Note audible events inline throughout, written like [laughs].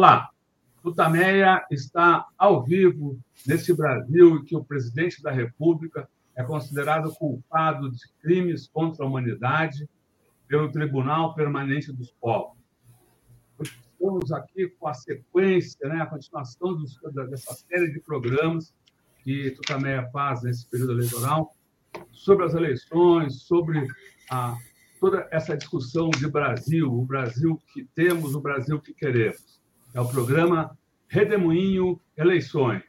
Olá, Tutameia está ao vivo nesse Brasil em que o presidente da República é considerado culpado de crimes contra a humanidade pelo Tribunal Permanente dos Povos. Estamos aqui com a sequência, né, a continuação dos, dessa série de programas que Tutameia faz nesse período eleitoral sobre as eleições, sobre a, toda essa discussão de Brasil, o Brasil que temos, o Brasil que queremos. É o programa Redemoinho Eleições.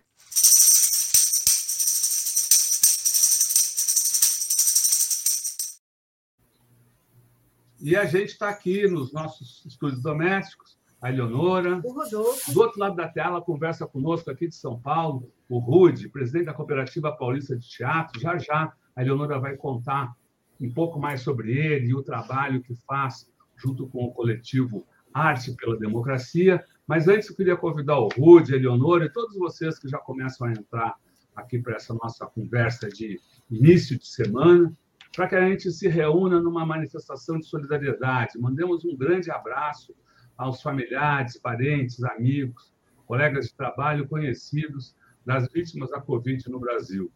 E a gente está aqui nos nossos estúdios domésticos, a Eleonora. O Rodolfo. Do outro lado da tela, conversa conosco aqui de São Paulo, o Rude, presidente da Cooperativa Paulista de Teatro. Já já a Eleonora vai contar um pouco mais sobre ele e o trabalho que faz junto com o coletivo Arte pela Democracia. Mas antes eu queria convidar o Rude, a Eleonora e todos vocês que já começam a entrar aqui para essa nossa conversa de início de semana, para que a gente se reúna numa manifestação de solidariedade. Mandemos um grande abraço aos familiares, parentes, amigos, colegas de trabalho, conhecidos das vítimas da Covid no Brasil.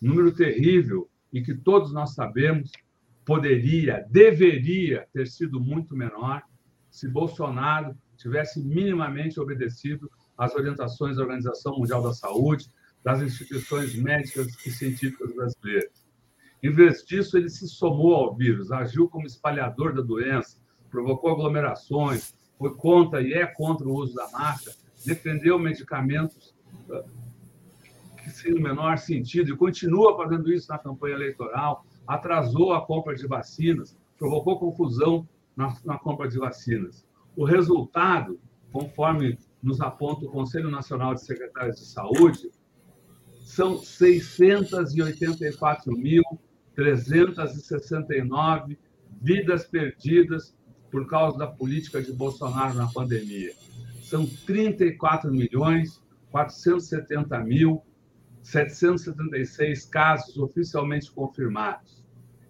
Número terrível e que todos nós sabemos poderia, deveria ter sido muito menor se Bolsonaro tivesse minimamente obedecido às orientações da Organização Mundial da Saúde, das instituições médicas e científicas brasileiras. Em vez disso, ele se somou ao vírus, agiu como espalhador da doença, provocou aglomerações, foi contra e é contra o uso da máscara, defendeu medicamentos ah, que sem o menor sentido e continua fazendo isso na campanha eleitoral, atrasou a compra de vacinas, provocou confusão na, na compra de vacinas. O resultado, conforme nos aponta o Conselho Nacional de Secretários de Saúde, são 684 mil 369 vidas perdidas por causa da política de Bolsonaro na pandemia. São 34 milhões 470 mil 776 casos oficialmente confirmados.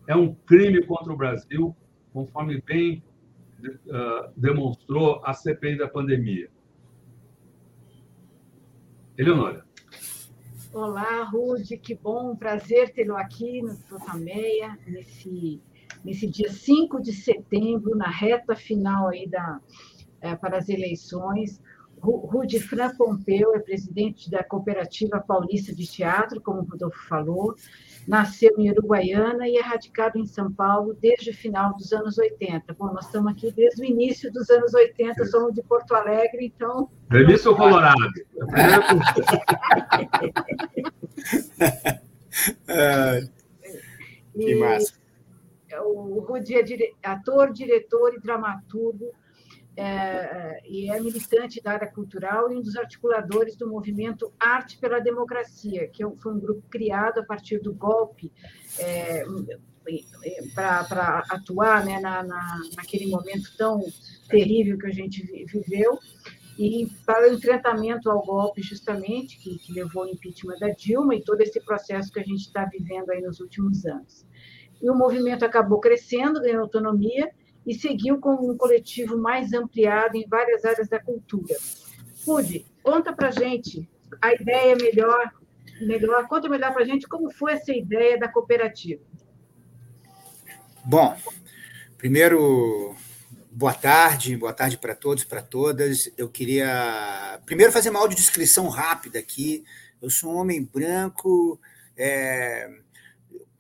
É um crime contra o Brasil, conforme bem uh, demonstrou a CPI da pandemia. Eleonora. Olá, Rude, que bom, prazer tê-lo aqui no Totameia, nesse, nesse dia 5 de setembro, na reta final aí da, é, para as eleições. Rude Fran Pompeu é presidente da Cooperativa Paulista de Teatro, como o Rodolfo falou, nasceu em Uruguaiana e é radicado em São Paulo desde o final dos anos 80. Bom, nós estamos aqui desde o início dos anos 80, somos de Porto Alegre, então... Delícia ou Colorado? [laughs] que massa. O Rudi é ator, diretor e dramaturgo, é, e é militante da área cultural e um dos articuladores do movimento Arte pela Democracia, que é foi um grupo criado a partir do golpe é, para atuar né, na, na, naquele momento tão terrível que a gente viveu e para o enfrentamento ao golpe justamente que, que levou ao impeachment da Dilma e todo esse processo que a gente está vivendo aí nos últimos anos. E o movimento acabou crescendo, ganhou autonomia e seguiu com um coletivo mais ampliado em várias áreas da cultura. Pude, conta para gente a ideia melhor, melhor, conta melhor para gente como foi essa ideia da cooperativa. Bom, primeiro, boa tarde, boa tarde para todos, para todas. Eu queria primeiro fazer uma audiodescrição rápida aqui. Eu sou um homem branco, é,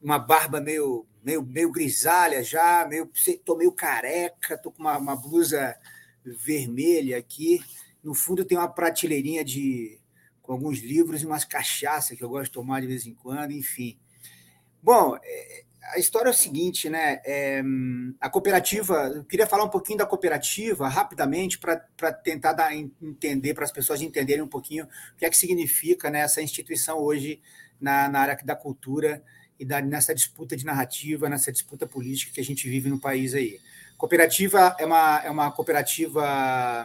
uma barba meio meio, meio grisalha já, meio, tô meio careca, tô com uma, uma blusa vermelha aqui. No fundo tem uma prateleirinha de com alguns livros e umas cachaças que eu gosto de tomar de vez em quando, enfim. Bom, é, a história é o seguinte, né? É, a cooperativa, eu queria falar um pouquinho da cooperativa rapidamente para tentar dar, entender, para as pessoas entenderem um pouquinho o que é que significa né, essa instituição hoje na, na área da cultura e da, nessa disputa de narrativa, nessa disputa política que a gente vive no país aí. Cooperativa é uma, é uma cooperativa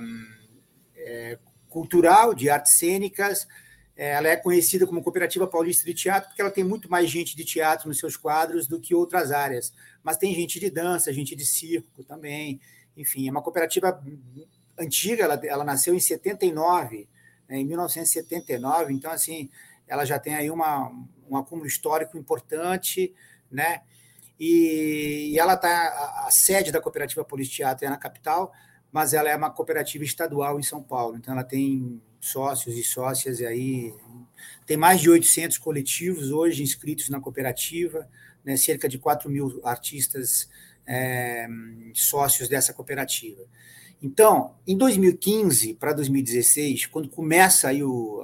é, cultural de artes cênicas, é, ela é conhecida como Cooperativa Paulista de Teatro porque ela tem muito mais gente de teatro nos seus quadros do que outras áreas, mas tem gente de dança, gente de circo também, enfim, é uma cooperativa antiga, ela, ela nasceu em 79, né, em 1979, então, assim, ela já tem aí uma, um acúmulo histórico importante, né? E, e ela está, a, a, sede da Cooperativa Polícia Teatro é na capital, mas ela é uma cooperativa estadual em São Paulo, então ela tem sócios e sócias, e aí tem mais de 800 coletivos hoje inscritos na cooperativa, né, cerca de 4 mil artistas é, sócios dessa cooperativa. Então, em 2015 para 2016, quando começa aí o,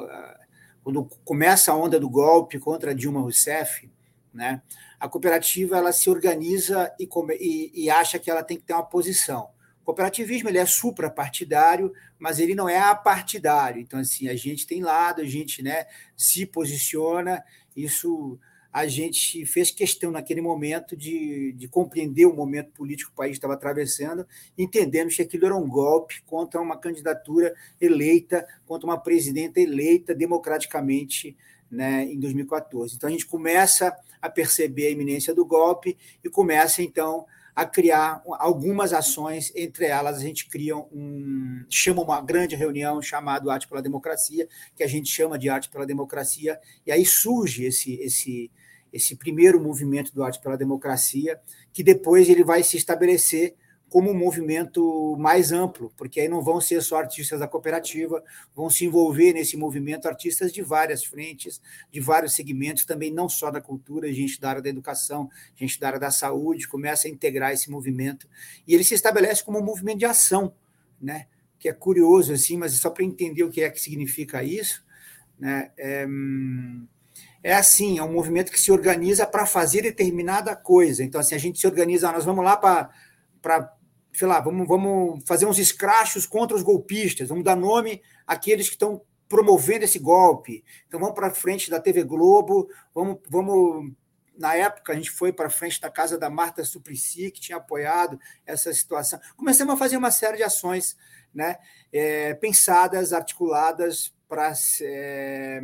quando começa a onda do golpe contra Dilma Rousseff, né, a cooperativa ela se organiza e, e, e acha que ela tem que ter uma posição. O cooperativismo ele é suprapartidário, mas ele não é apartidário. Então, assim, a gente tem lado, a gente né, se posiciona, isso a gente fez questão naquele momento de, de compreender o momento político que o país estava atravessando, entendendo que aquilo era um golpe contra uma candidatura eleita, contra uma presidenta eleita democraticamente né, em 2014. Então a gente começa a perceber a iminência do golpe e começa então a criar algumas ações, entre elas a gente cria um chama uma grande reunião chamada Arte pela Democracia, que a gente chama de Arte pela Democracia, e aí surge esse esse esse primeiro movimento do Arte pela Democracia, que depois ele vai se estabelecer como um movimento mais amplo, porque aí não vão ser só artistas da cooperativa, vão se envolver nesse movimento artistas de várias frentes, de vários segmentos, também não só da cultura, gente da área da educação, gente da área da saúde, começa a integrar esse movimento, e ele se estabelece como um movimento de ação, né? que é curioso, assim, mas só para entender o que é que significa isso, né? É, hum, é assim, é um movimento que se organiza para fazer determinada coisa. Então, assim, a gente se organiza, nós vamos lá para, sei lá, vamos, vamos fazer uns escrachos contra os golpistas, vamos dar nome àqueles que estão promovendo esse golpe. Então, vamos para frente da TV Globo, vamos, vamos na época, a gente foi para frente da casa da Marta Suplicy, que tinha apoiado essa situação. Começamos a fazer uma série de ações né, é, pensadas, articuladas para é,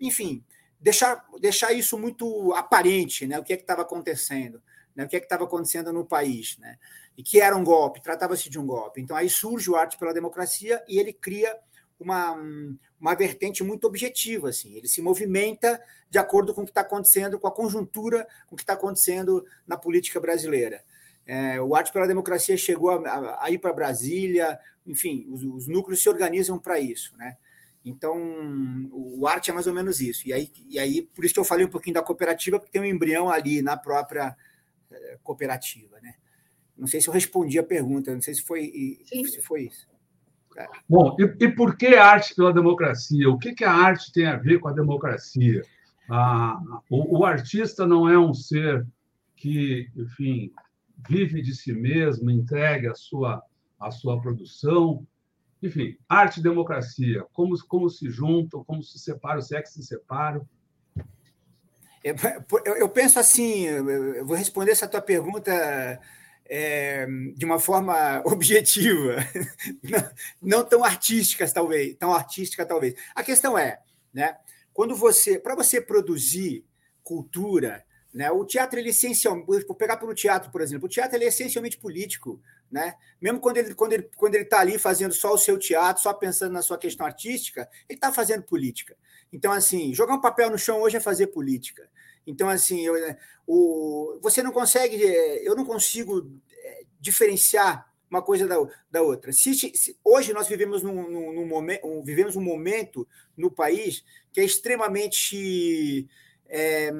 enfim, deixar, deixar isso muito aparente, né? O que é que estava acontecendo, né? O que é que estava acontecendo no país, né? E que era um golpe, tratava-se de um golpe. Então aí surge o Arte pela Democracia e ele cria uma, uma vertente muito objetiva, assim. Ele se movimenta de acordo com o que está acontecendo, com a conjuntura, com o que está acontecendo na política brasileira. É, o Arte pela Democracia chegou a, a, a ir para Brasília, enfim, os, os núcleos se organizam para isso, né? Então, o arte é mais ou menos isso. E aí, e aí, por isso que eu falei um pouquinho da cooperativa, porque tem um embrião ali na própria eh, cooperativa. Né? Não sei se eu respondi a pergunta, não sei se foi, se foi isso. É. Bom, e, e, por que arte pela democracia? O que, que a arte tem a ver com a democracia? Ah, o, o artista não é um ser que, enfim, vive de si mesmo, entregue a sua, a sua produção, enfim, arte e democracia, como, como se juntam, como se separam, se é que se separam? Eu, penso assim, eu vou responder essa tua pergunta é, de uma forma [laughs] objetiva, não, não, tão artística talvez, tão artística talvez. A questão é, né, quando você, para você produzir cultura, né, o teatro ele é essencialmente, vou pegar pelo teatro, por exemplo, o teatro ele é essencialmente político, né? Mesmo quando ele quando ele quando ele está ali fazendo só o seu teatro, só pensando na sua questão artística, ele está fazendo política. Então assim, jogar um papel no chão hoje é fazer política. Então assim, eu, o, você não consegue, eu não consigo é, diferenciar uma coisa da, da outra. Se, se, hoje nós vivemos num, num, num momento, um, vivemos um momento no país que é extremamente é,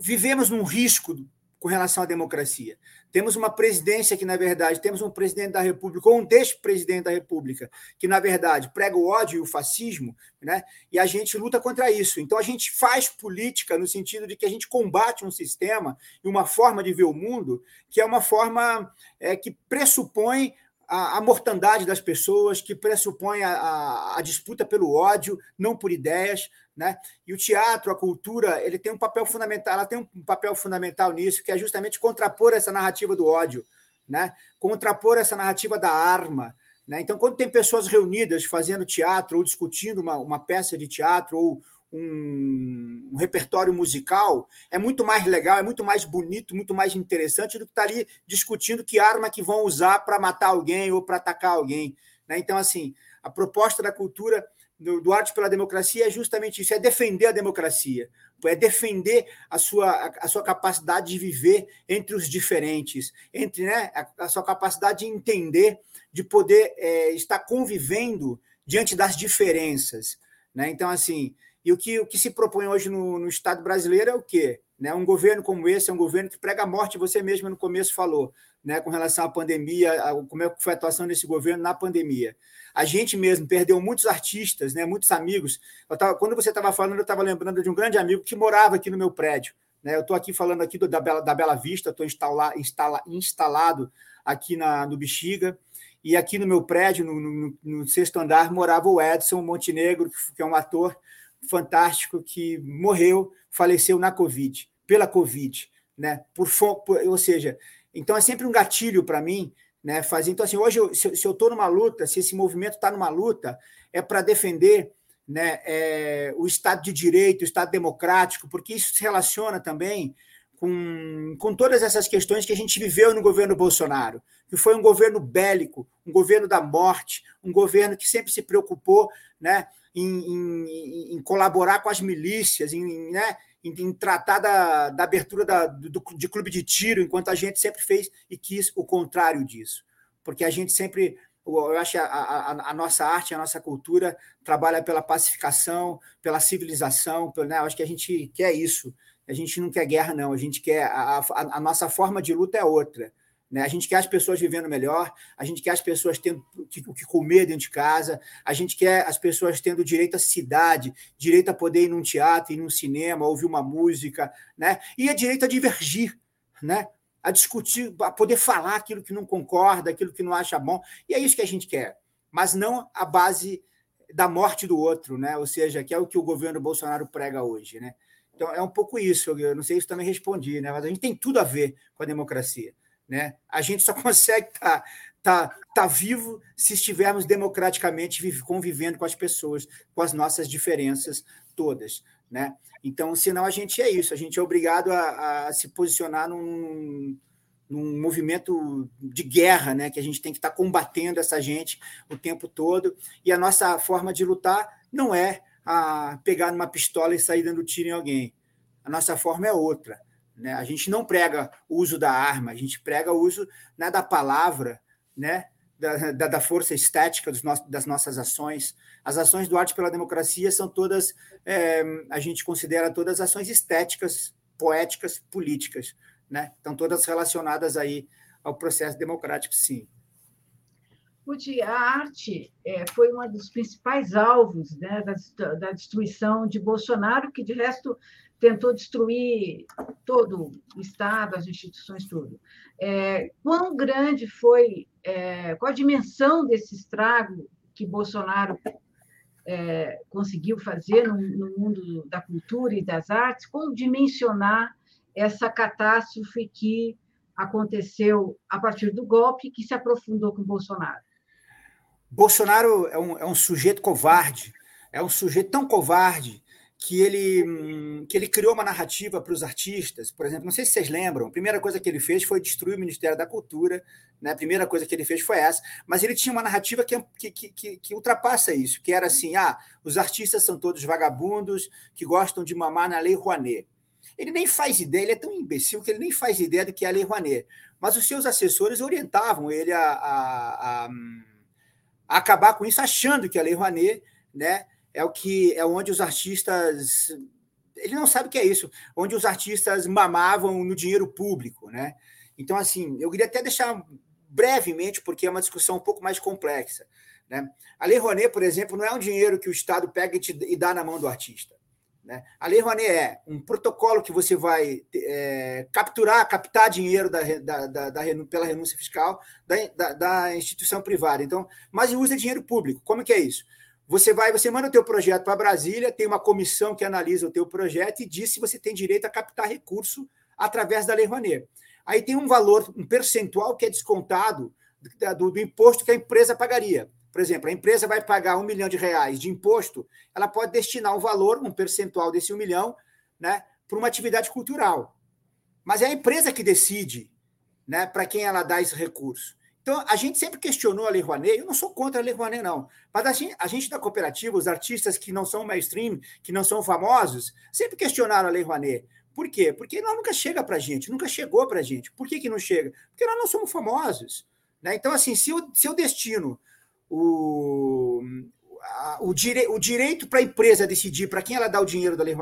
vivemos num risco com relação à democracia. Temos uma presidência que, na verdade, temos um presidente da República, ou um despresidente da República, que, na verdade, prega o ódio e o fascismo, né? e a gente luta contra isso. Então, a gente faz política no sentido de que a gente combate um sistema e uma forma de ver o mundo que é uma forma é, que pressupõe a, a mortandade das pessoas, que pressupõe a, a, a disputa pelo ódio, não por ideias, né? E o teatro, a cultura, ele tem um papel fundamental, ela tem um papel fundamental nisso, que é justamente contrapor essa narrativa do ódio, né? Contrapor essa narrativa da arma, né? Então, quando tem pessoas reunidas fazendo teatro ou discutindo uma, uma peça de teatro ou um, um, repertório musical é muito mais legal, é muito mais bonito, muito mais interessante do que estar tá ali discutindo que arma que vão usar para matar alguém ou para atacar alguém. Né? Então, assim, a proposta da cultura do, do Arte pela Democracia é justamente isso: é defender a democracia, é defender a sua, a, a sua capacidade de viver entre os diferentes, entre né, a, a sua capacidade de entender, de poder é, estar convivendo diante das diferenças. Né? Então, assim, e o que, o que se propõe hoje no, no Estado brasileiro é o quê? Né? Um governo como esse é um governo que prega a morte, você mesmo no começo falou, né? com relação à pandemia, a, como é foi a atuação desse governo na pandemia. A gente mesmo perdeu muitos artistas, né? muitos amigos. Tava, quando você estava falando, eu estava lembrando de um grande amigo que morava aqui no meu prédio. Né? Eu estou aqui falando aqui do, da, Bela, da Bela Vista, estou instala, instala, instalado aqui na, no Bexiga. E aqui no meu prédio, no, no, no sexto andar, morava o Edson Montenegro, que é um ator fantástico que morreu, faleceu na Covid, pela Covid, né? Por, por ou seja, então é sempre um gatilho para mim, né? Fazer então assim, hoje eu, se, se eu estou numa luta, se esse movimento está numa luta, é para defender né, é, o Estado de Direito, o Estado democrático, porque isso se relaciona também com, com todas essas questões que a gente viveu no governo Bolsonaro, que foi um governo bélico, um governo da morte, um governo que sempre se preocupou né, em, em, em colaborar com as milícias, em, né, em, tratar da, da abertura da, do, de clube de tiro, enquanto a gente sempre fez e quis o contrário disso. Porque a gente sempre eu acho a, a, a, nossa arte, a nossa cultura trabalha pela pacificação, pela civilização, né? eu acho que a gente quer isso. A gente não quer guerra, não. A gente quer. A, a, a nossa forma de luta é outra. Né? A gente quer as pessoas vivendo melhor, a gente quer as pessoas tendo o que, que comer dentro de casa, a gente quer as pessoas tendo direito à cidade, direito a poder ir num teatro, ir num cinema, ouvir uma música, né? e a direito a divergir, né? a discutir, a poder falar aquilo que não concorda, aquilo que não acha bom. E é isso que a gente quer, mas não a base da morte do outro, né? ou seja, que é o que o governo Bolsonaro prega hoje. Né? Então, é um pouco isso. Eu não sei se também respondi, né? mas a gente tem tudo a ver com a democracia. Né? A gente só [laughs] consegue estar tá, tá, tá vivo se estivermos democraticamente convivendo com as pessoas, com as nossas diferenças todas. Né? Então, senão a gente é isso, a gente é obrigado a, a se posicionar num, num movimento de guerra, né? que a gente tem que estar tá combatendo essa gente o tempo todo, e a nossa forma de lutar não é a pegar numa pistola e sair dando tiro em alguém. A nossa forma é outra. Né? A gente não prega o uso da arma, a gente prega o uso né, da palavra, né? Da, da, da força estética no, das nossas ações. As ações do Arte pela Democracia são todas, é, a gente considera todas ações estéticas, poéticas, políticas. Né? Estão todas relacionadas aí ao processo democrático, sim. Rudy, a arte é, foi um dos principais alvos né, da, da, destruição de Bolsonaro, que, de resto, tentou destruir todo o Estado, as instituições, tudo. É, quão grande foi, é, qual a dimensão desse estrago que Bolsonaro é, conseguiu fazer no, no, mundo da cultura e das artes, como dimensionar essa catástrofe que aconteceu a partir do golpe que se aprofundou com Bolsonaro? Bolsonaro é um, é um sujeito covarde, é um sujeito tão covarde que ele, que ele criou uma narrativa para os artistas. Por exemplo, não sei se vocês lembram, a primeira coisa que ele fez foi destruir o Ministério da Cultura, né? a primeira coisa que ele fez foi essa, mas ele tinha uma narrativa que, que, que, que ultrapassa isso, que era assim, ah, os artistas são todos vagabundos que gostam de mamar na Lei Rouanet. Ele nem faz ideia, ele é tão imbecil que ele nem faz ideia do que é a Lei Rouanet. Mas os seus assessores orientavam ele a, a, a, a acabar com isso, achando que a Lei Rouanet né, é o que é onde os artistas ele não sabe o que é isso, onde os artistas mamavam no dinheiro público, né? Então assim, eu queria até deixar brevemente porque é uma discussão um pouco mais complexa, né? A Lei Rouanet, por exemplo, não é um dinheiro que o Estado pega e, te, e dá na mão do artista. Né? A Lei Rouanet é um protocolo que você vai é, capturar, captar dinheiro da, da, da, da, pela renúncia fiscal da, instituição privada. Então, mas usa dinheiro público. Como que é isso? Você vai, você manda o teu projeto para Brasília, tem uma comissão que analisa o teu projeto e diz se você tem direito a captar recurso através da Lei Rouanet. Aí tem um valor, um percentual que é descontado do, do, do imposto que a empresa pagaria. Por exemplo, a empresa vai pagar um milhão de reais de imposto, ela pode destinar um valor, um percentual desse um milhão, né, para uma atividade cultural. Mas é a empresa que decide né, para quem ela dá esse recurso. Então, a gente sempre questionou a Lei Rouanet, eu não sou contra a Lei Rouanet, não, mas a gente, a gente da cooperativa, os artistas que não são mainstream, que não são famosos, sempre questionaram a Lei Rouanet. Por quê? Porque ela nunca chega para a gente, nunca chegou para a gente. Por que, que não chega? Porque nós não somos famosos. Né? Então, assim, se eu, se eu destino o, a, o, dire, o direito para a empresa decidir para quem ela dá o dinheiro da Lei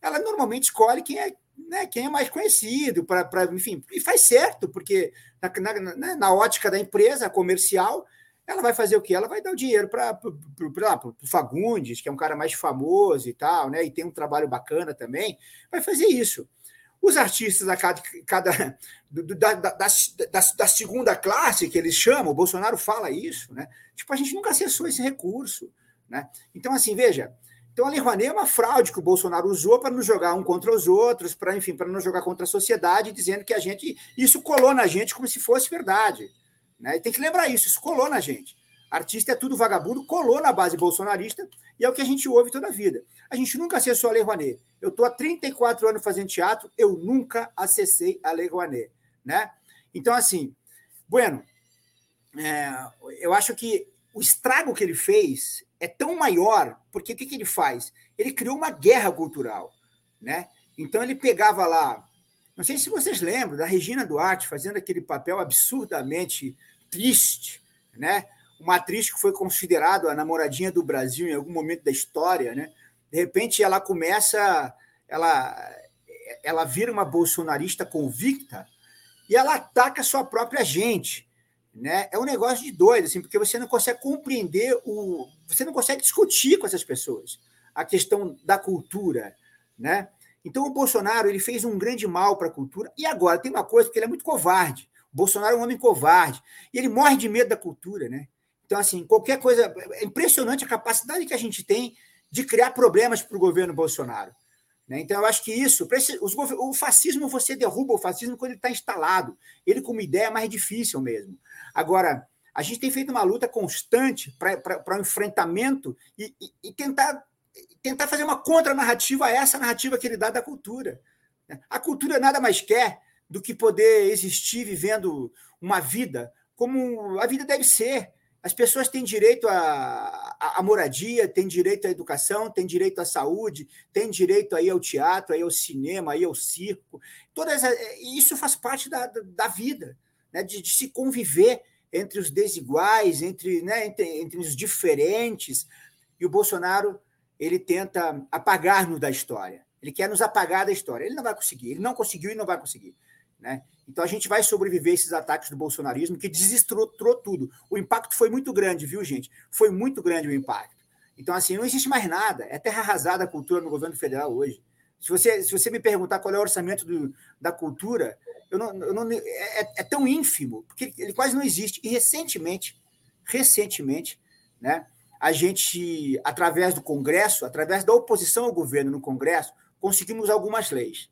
ela normalmente escolhe quem é, né, quem é mais conhecido, para, enfim, e faz certo, porque na, na, né, na, ótica da empresa comercial, ela vai fazer o quê? Ela vai dar o dinheiro para o Fagundes, que é um cara mais famoso e tal, né? E tem um trabalho bacana também, vai fazer isso. Os artistas da, cada, cada da, da, da, da, segunda classe, que eles chamam, o Bolsonaro fala isso, né? Tipo, a gente nunca acessou esse recurso. Né? Então, assim, veja, então a Lei Rouanet é uma fraude que o Bolsonaro usou para nos jogar um contra os outros, para, enfim, para nos jogar contra a sociedade, dizendo que a gente. Isso colou na gente como se fosse verdade. Né? E tem que lembrar isso, isso colou na gente. Artista é tudo vagabundo, colou na base bolsonarista, e é o que a gente ouve toda a vida. A gente nunca acessou a Lei Rouanet. Eu estou há 34 anos fazendo teatro, eu nunca acessei a Lei Rouanet. Né? Então, assim, bueno, é, eu acho que o estrago que ele fez é tão maior, porque o que, que ele faz? Ele criou uma guerra cultural. Né? Então, ele pegava lá, não sei se vocês lembram, da Regina Duarte fazendo aquele papel absurdamente triste, né? uma atriz que foi considerada a namoradinha do Brasil em algum momento da história, né? De repente ela começa, ela, ela vira uma bolsonarista convicta e ela ataca a sua própria gente, né? É um negócio de doido, assim, porque você não consegue compreender o, você não consegue discutir com essas pessoas a questão da cultura, né? Então o Bolsonaro ele fez um grande mal para a cultura e agora tem uma coisa porque ele é muito covarde. O Bolsonaro é um homem covarde e ele morre de medo da cultura, né? Então assim qualquer coisa é impressionante a capacidade que a gente tem de criar problemas para o governo Bolsonaro. Né? Então, eu acho que isso, esse, os, o fascismo, você derruba o fascismo quando ele está instalado. Ele, como ideia, é mais difícil mesmo. Agora, a gente tem feito uma luta constante para o um enfrentamento e, e, e, tentar, tentar fazer uma contranarrativa a essa narrativa que ele dá da cultura. A cultura nada mais quer do que poder existir vivendo uma vida como a vida deve ser, as pessoas têm direito à, moradia, têm direito à educação, têm direito à saúde, têm direito aí ao teatro, aí ao cinema, aí ao circo. Todas, isso faz parte da, da vida, né? de, de se conviver entre os desiguais, entre, né? entre, entre os diferentes. E o Bolsonaro ele tenta apagar-nos da história. Ele quer nos apagar da história. Ele não vai conseguir. Ele não conseguiu e não vai conseguir. Né? Então a gente vai sobreviver a esses ataques do bolsonarismo que desestruturou tudo. O impacto foi muito grande, viu, gente? Foi muito grande o impacto. Então, assim, não existe mais nada. É terra arrasada a cultura no governo federal hoje. Se você, se você me perguntar qual é o orçamento do, da cultura, eu não, eu não, é, é, tão ínfimo, porque ele quase não existe. E recentemente, recentemente, né, a gente, através do Congresso, através da oposição ao governo no Congresso, conseguimos algumas leis.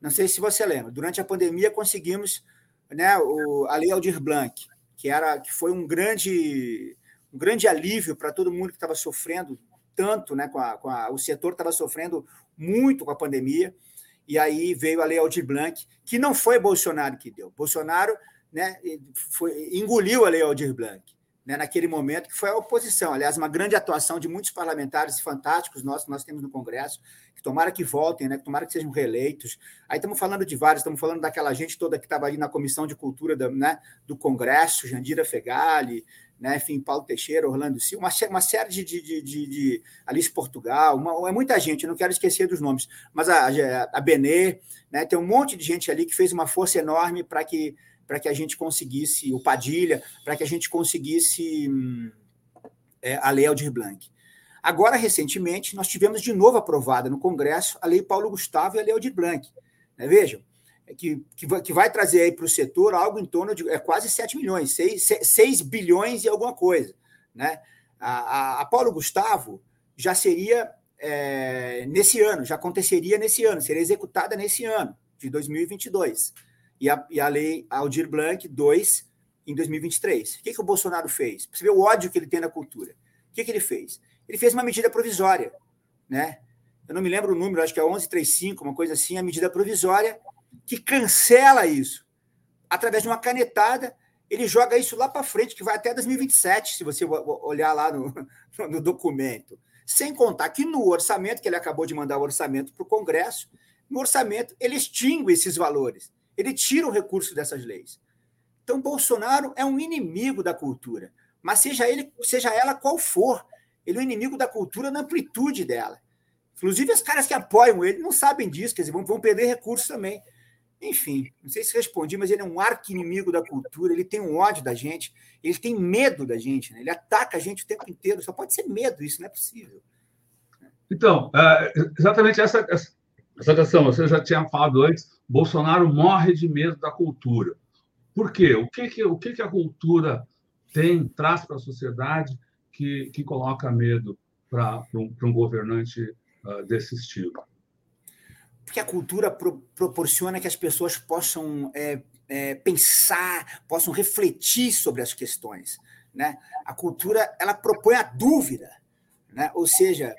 Não sei se você lembra. Durante a pandemia conseguimos né, o, a Lei Aldir Blanc, que era que foi um grande um grande alívio para todo mundo que estava sofrendo tanto, né, com a, com a, o setor estava sofrendo muito com a pandemia. E aí veio a Lei Aldir Blanc, que não foi Bolsonaro que deu. Bolsonaro né, foi, engoliu a Lei Aldir Blanc né, naquele momento, que foi a oposição. Aliás, uma grande atuação de muitos parlamentares fantásticos nossos, nós temos no Congresso, que tomara que voltem, né, que tomara que sejam reeleitos. Aí estamos falando de vários, estamos falando daquela gente toda que estava ali na Comissão de Cultura da, né, do Congresso, Jandira Fegali, né, enfim, Paulo Teixeira, Orlando Silva, uma, uma série de, de, de, de, Alice Portugal, uma, é muita gente, não quero esquecer dos nomes, mas a, a Benê, né, tem um monte de gente ali que fez uma força enorme para que para que a gente conseguisse, o Padilha, para que a gente conseguisse hum, é, a Lei Aldir Blanc. Agora, recentemente, nós tivemos de novo aprovada no Congresso a Lei Paulo Gustavo e a Lei Aldir Blanc. Né? Vejam, é que, que, vai, que vai trazer aí para o setor algo em torno de é, quase 7 milhões, 6, 6 bilhões e alguma coisa. Né? A, a, a Paulo Gustavo já seria é, nesse ano, já aconteceria nesse ano, seria executada nesse ano, de 2022 e a, e a lei Aldir Blanc 2 em 2023. O que, que o Bolsonaro fez? Você vê o ódio que ele tem na cultura. O que, que ele fez? Ele fez uma medida provisória, né? Eu não me lembro o número, acho que é 1135, uma coisa assim, a medida provisória que cancela isso. Através de uma canetada, ele joga isso lá para frente, que vai até 2027, se você olhar lá [laughs] no, no documento. Sem contar que no orçamento, que ele acabou de mandar o orçamento para o Congresso, no orçamento ele extingue esses valores. Ele tira o recurso dessas leis. Então, Bolsonaro é um inimigo da cultura, mas seja ele, seja ela qual for, ele é um inimigo da cultura na amplitude dela. Inclusive, os caras que apoiam ele não sabem disso, quer dizer, vão, vão perder recursos também. Enfim, não sei se respondi, mas ele é um arqui-inimigo da cultura, ele tem um ódio da gente, ele tem medo da gente, né? ele ataca a gente o tempo inteiro. Só pode ser medo, isso não é possível. Então, é, exatamente essa, essa questão, você já tinha falado antes, Bolsonaro morre de medo da cultura. Por quê? O que, que, o que, que a cultura tem, traz para a sociedade que, que coloca medo para um, um governante uh, desse estilo? Porque a cultura pro, proporciona que as pessoas possam é, é, pensar, possam refletir sobre as questões. Né? A cultura ela propõe a dúvida, né? ou seja,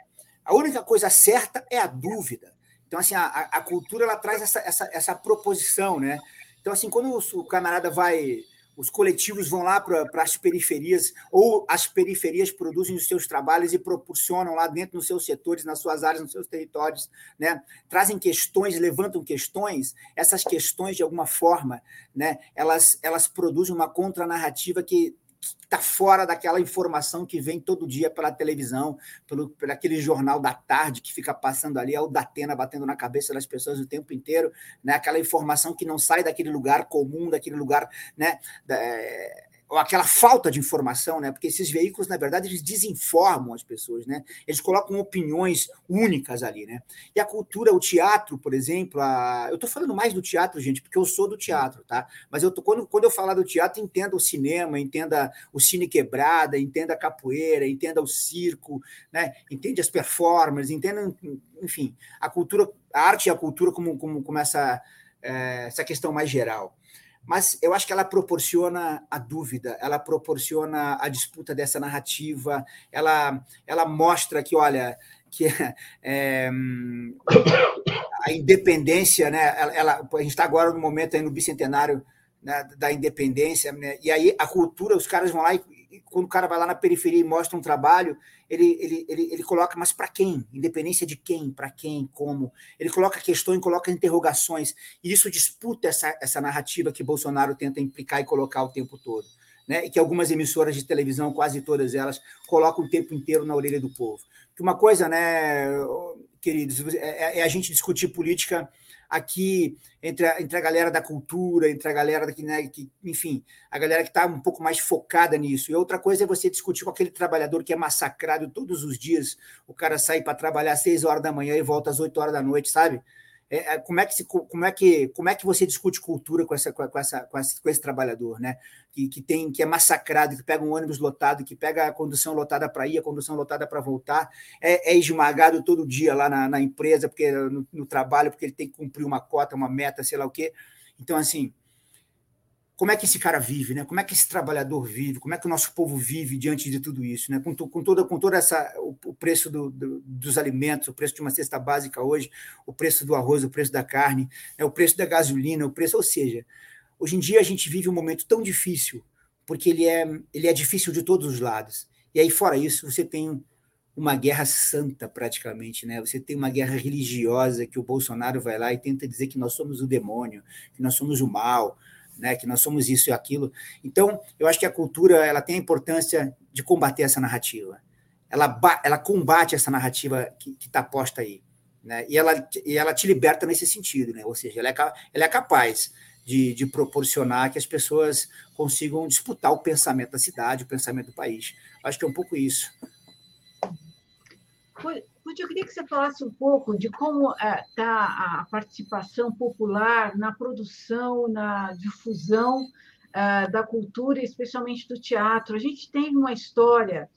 a única coisa certa é a dúvida. Então, assim, a, a cultura ela traz essa, essa, essa proposição, né? Então, assim, quando o camarada vai os coletivos vão lá para as periferias, ou as periferias produzem os seus trabalhos e proporcionam lá dentro nos seus setores, nas suas áreas, nos seus territórios, né? trazem questões, levantam questões, essas questões, de alguma forma, né? elas, elas produzem uma contranarrativa que está fora daquela informação que vem todo dia pela televisão, pelo, pelo aquele jornal da tarde que fica passando ali, é o Datena batendo na cabeça das pessoas o tempo inteiro, né? aquela informação que não sai daquele lugar comum, daquele lugar né? Da, é, ou aquela falta de informação, né? Porque esses veículos, na verdade, eles desinformam as pessoas, né? Eles colocam opiniões únicas ali, né? E a cultura, o teatro, por exemplo, a... eu estou falando mais do teatro, gente, porque eu sou do teatro, tá? Mas eu tô quando, quando eu falar do teatro, entenda o cinema, entenda o cine quebrada, entenda a capoeira, entenda o circo, né? Entende as performances, entenda, enfim, a cultura, a arte e a cultura como como, como essa é, essa questão mais geral mas eu acho que ela proporciona a dúvida, ela proporciona a disputa dessa narrativa, ela, ela mostra que, olha, que é, [laughs] a independência, né, ela, a gente está agora no momento aí no bicentenário né, da independência, né, e aí a cultura, os caras vão lá e, e quando o cara vai lá na periferia e mostra um trabalho, ele, ele, ele, ele coloca, mas para quem? Independência de quem? Para quem? Como? Ele coloca questões, coloca interrogações, e isso disputa essa, essa narrativa que Bolsonaro tenta implicar e colocar o tempo todo. Né? E que algumas emissoras de televisão, quase todas elas, colocam o tempo inteiro na orelha do povo. Que uma coisa, né, queridos, é, é a gente discutir política aqui entre a, entre a galera da cultura, entre a galera daqui, né, que, enfim, a galera que está um pouco mais focada nisso. E outra coisa é você discutir com aquele trabalhador que é massacrado todos os dias, o cara sai para trabalhar às seis horas da manhã e volta às oito horas da noite, sabe? É, é, como, é que se, como, é que, como é que você discute cultura com, essa, com, essa, com, esse, com esse trabalhador, né? Que, que, tem, que é massacrado, que pega um ônibus lotado, que pega a condução lotada para ir, a condução lotada para voltar, é, é, esmagado todo dia lá na, na empresa, porque no, no trabalho, porque ele tem que cumprir uma cota, uma meta, sei lá o quê. Então, assim, como é que esse cara vive, né? Como é que esse trabalhador vive? Como é que o nosso povo vive diante de tudo isso, né? Com, com toda com toda essa o, o preço do, do, dos alimentos, o preço de uma cesta básica hoje, o preço do arroz, o preço da carne, né? o preço da gasolina, o preço, ou seja, hoje em dia a gente vive um momento tão difícil porque ele é ele é difícil de todos os lados. E aí fora isso, você tem uma guerra santa praticamente, né? Você tem uma guerra religiosa que o Bolsonaro vai lá e tenta dizer que nós somos o demônio, que nós somos o mal, né, que nós somos isso e aquilo. Então, eu acho que a cultura ela tem a importância de combater essa narrativa. Ela, ela combate essa narrativa que está posta aí. Né? E, ela, e ela te liberta nesse sentido, né? ou seja, ela é, ela é capaz de, de proporcionar que as pessoas consigam disputar o pensamento da cidade, o pensamento do país. Acho que é um pouco isso. Ruth, eu queria que você falasse um pouco de como está é, a participação popular na produção, na difusão é, da cultura, especialmente do teatro. A gente tem uma história,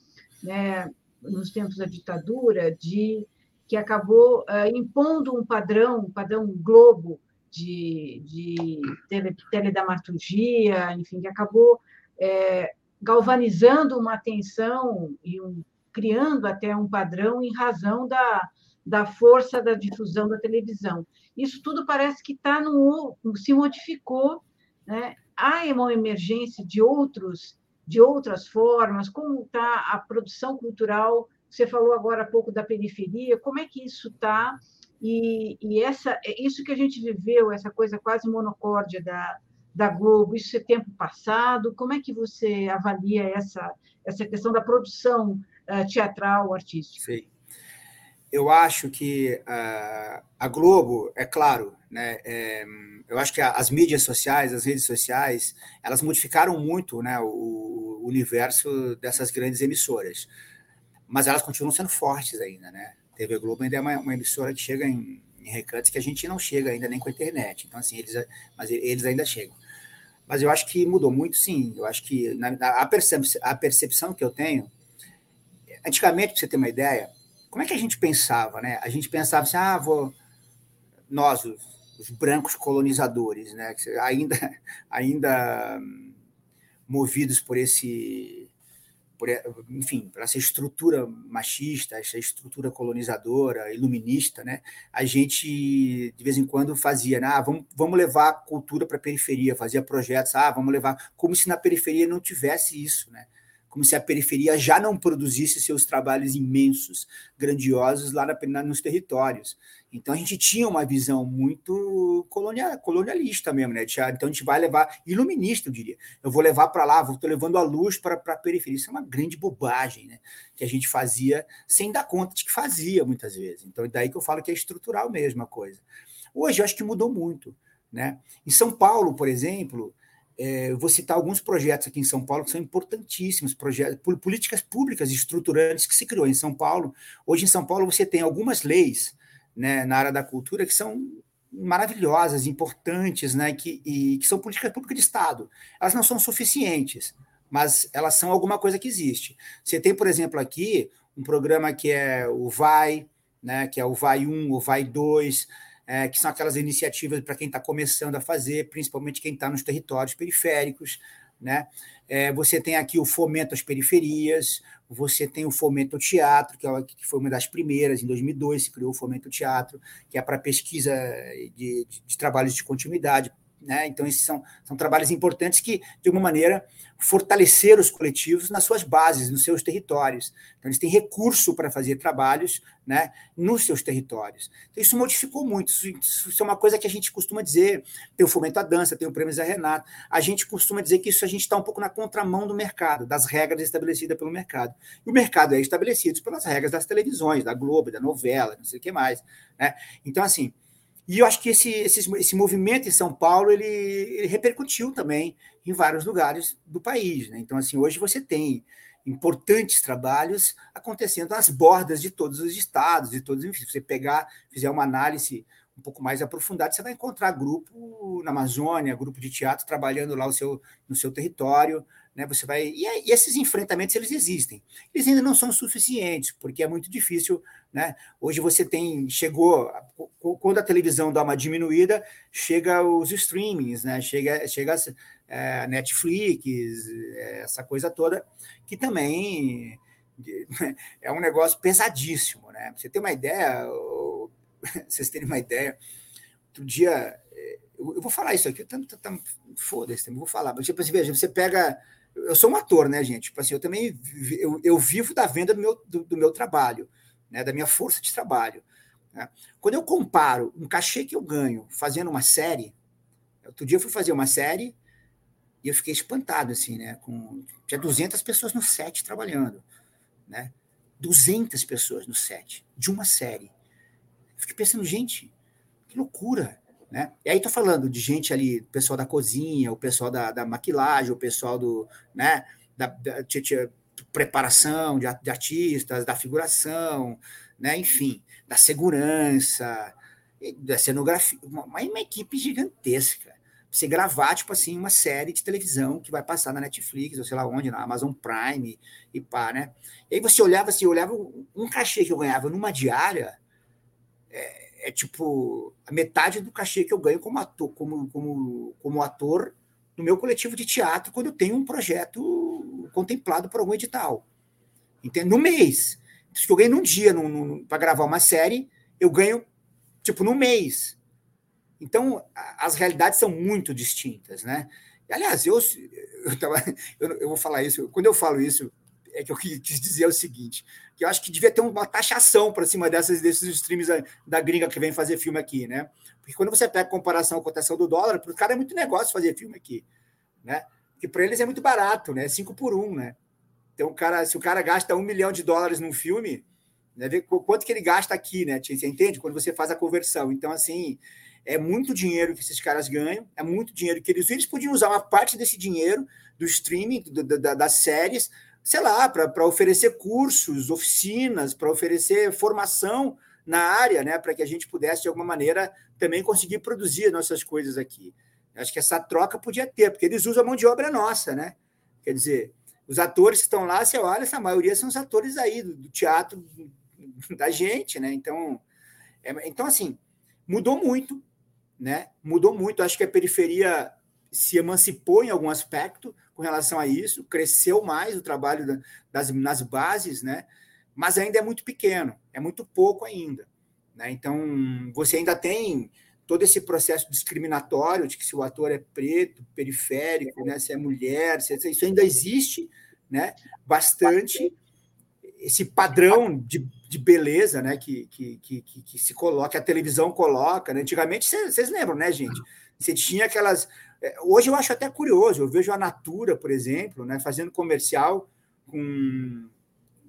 né, nos tempos da ditadura, de que acabou é, impondo um padrão, um padrão globo de, de tele, teledramaturgia, enfim, que acabou é, galvanizando uma atenção e um, criando até um padrão em razão da, da força da difusão da televisão. Isso tudo parece que tá no, se modificou. Né? Há uma emergência de outros de outras formas, como está a produção cultural. Você falou agora há pouco da periferia, como é que isso está? E, e essa, é isso que a gente viveu, essa coisa quase monocórdia da, da Globo, isso é tempo passado? Como é que você avalia essa, essa questão da produção teatral, artística? Sim. Eu acho que uh, a Globo, é claro, né, é, eu acho que as mídias sociais, as redes sociais, elas modificaram muito né, o, o universo dessas grandes emissoras, mas elas continuam sendo fortes ainda, né? TV Globo ainda é uma, uma emissora que chega em, em recantos que a gente não chega ainda nem com a internet. Então, assim, eles, mas eles ainda chegam. Mas eu acho que mudou muito, sim. Eu acho que na, a, percepção, a percepção que eu tenho. Antigamente, para você ter uma ideia, como é que a gente pensava, né? A gente pensava assim, ah, vou. Nós, os, os brancos colonizadores, né? Ainda, [laughs] ainda hum, movidos por esse por, enfim, para essa estrutura machista, essa estrutura colonizadora, iluminista, né? A gente de vez em quando fazia, né? ah, vamos, vamos levar a cultura para a periferia, fazia projetos, ah, vamos levar, como se na periferia não tivesse isso, né? Como se a periferia já não produzisse seus trabalhos imensos, grandiosos lá na, nos territórios. Então a gente tinha uma visão muito colonial, colonialista mesmo, né? Então a gente vai levar, iluminista, eu diria. Eu vou levar para lá, estou levando a luz para a periferia. Isso é uma grande bobagem, né? Que a gente fazia sem dar conta de que fazia muitas vezes. Então, daí que eu falo que é estrutural mesmo a coisa. Hoje eu acho que mudou muito. Né? Em São Paulo, por exemplo, é, vou citar alguns projetos aqui em São Paulo que são importantíssimos, projetos, políticas públicas estruturantes que se criou em São Paulo. Hoje em São Paulo você tem algumas leis né, na área da cultura que são maravilhosas, importantes, né, que, e, que são políticas públicas de Estado. Elas não são suficientes, mas elas são alguma coisa que existe. Você tem, por exemplo, aqui um programa que é o VAI, né, que é o VAI 1, o VAI 2, é, que são aquelas iniciativas para quem está começando a fazer, principalmente quem está nos territórios periféricos. Né? É, você tem aqui o fomento às periferias, você tem o fomento ao teatro, que, é, que foi uma das primeiras, em 2002 se criou o fomento ao teatro, que é para pesquisa de, de, de trabalhos de continuidade, né? Então, esses são, são trabalhos importantes que, de alguma maneira, fortaleceram os coletivos nas suas bases, nos seus territórios. Então, eles têm recurso para fazer trabalhos né, nos seus territórios. Então, isso modificou muito. Isso, isso, é uma coisa que a gente costuma dizer. Tem o Fomento à Dança, tem o Prêmio Zé Renato. A gente costuma dizer que isso a gente está um pouco na contramão do mercado, das regras estabelecidas pelo mercado. E o mercado é estabelecido pelas regras das televisões, da Globo, da novela, não sei o que mais. Né? Então, assim e eu acho que esse, esse, esse movimento em São Paulo ele, ele, repercutiu também em vários lugares do país. Né? Então, assim, hoje você tem importantes trabalhos acontecendo nas bordas de todos os estados, de todos, enfim, se você pegar, fizer uma análise um pouco mais aprofundada, você vai encontrar grupo na Amazônia, grupo de teatro trabalhando lá o seu, no seu território, né? Você vai e, e, esses enfrentamentos eles existem. Eles ainda não são suficientes porque é muito difícil, né? Hoje você tem chegou quando a televisão dá uma diminuída, chega os streamings, né? Chega chega é, Netflix, essa coisa toda que também [laughs] é um negócio pesadíssimo, né? Você ter uma ideia, [laughs] vocês terem uma ideia, outro dia eu vou falar isso aqui, foda-se, vou falar, mas tipo assim, veja, você pega eu sou um ator, né, gente? Tipo assim, eu também eu, eu vivo da venda do meu, do, do, meu trabalho, né, da minha força de trabalho. Né? Quando eu comparo um cachê que eu ganho fazendo uma série, outro dia eu fui fazer uma série e eu fiquei espantado, assim, né? Com, tinha 200 pessoas no set trabalhando, né? 200 pessoas no set de uma série. Eu fiquei pensando, gente, que loucura, né? E aí estou falando de gente ali, pessoal da cozinha, o pessoal da, da maquilagem, o pessoal do, né, da, da preparação de, de, artistas, da figuração, né, enfim, da segurança, da cenografia, uma, uma equipe gigantesca. Você gravar, tipo assim, uma série de televisão que vai passar na Netflix, ou sei lá onde, na Amazon Prime, e pá, né? E aí você olhava assim, olhava um cachê que eu ganhava numa diária, é, é tipo a metade do cachê que eu ganho como ator, como, como, como ator no meu coletivo de teatro quando eu tenho um projeto contemplado por algum edital. Entende? No mês. Se eu ganho num dia para gravar uma série, eu ganho, tipo, no mês. Então, as realidades são muito distintas, né? Aliás, eu, eu, tava, [laughs] eu, eu vou falar isso, quando eu falo isso, é que eu quis dizer o seguinte, que eu acho que devia ter uma taxação para cima dessas, desses streams da, gringa que vem fazer filme aqui, né? Porque quando você pega comparação com a cotação do dólar, para o cara é muito negócio fazer filme aqui, né? Porque para eles é muito barato, né? Cinco por um, né? Então, cara, se o cara gasta um milhão de dólares num filme, né, vê quanto que ele gasta aqui, né? Você entende? Quando você faz a conversão. Então, assim, é muito dinheiro que esses caras ganham, é muito dinheiro que eles Eles podiam usar uma parte desse dinheiro do streaming, do, da, das séries, sei lá, para oferecer cursos, oficinas, para oferecer formação na área, né, para que a gente pudesse, de alguma maneira, também conseguir produzir nossas coisas aqui. Acho que essa troca podia ter, porque eles usam a mão de obra nossa, né? Quer dizer, os atores que estão lá, você olha, essa maioria são os atores aí do, do teatro da gente, né? Então, é, então assim, mudou muito, né? Mudou muito. Acho que a periferia se emancipou em algum aspecto com relação a isso, cresceu mais o trabalho das, nas bases, né? Mas ainda é muito pequeno, é muito pouco ainda. Né? Então, você ainda tem todo esse processo discriminatório de que se o ator é preto, periférico, né? se é mulher, se é, isso ainda existe né? bastante. Esse padrão de de beleza né, que, que, que, que, se coloca, a televisão coloca. Né? Antigamente, vocês lembram, né, gente? Você tinha aquelas. É, hoje eu acho até curioso, eu vejo a Natura, por exemplo, né, fazendo comercial com,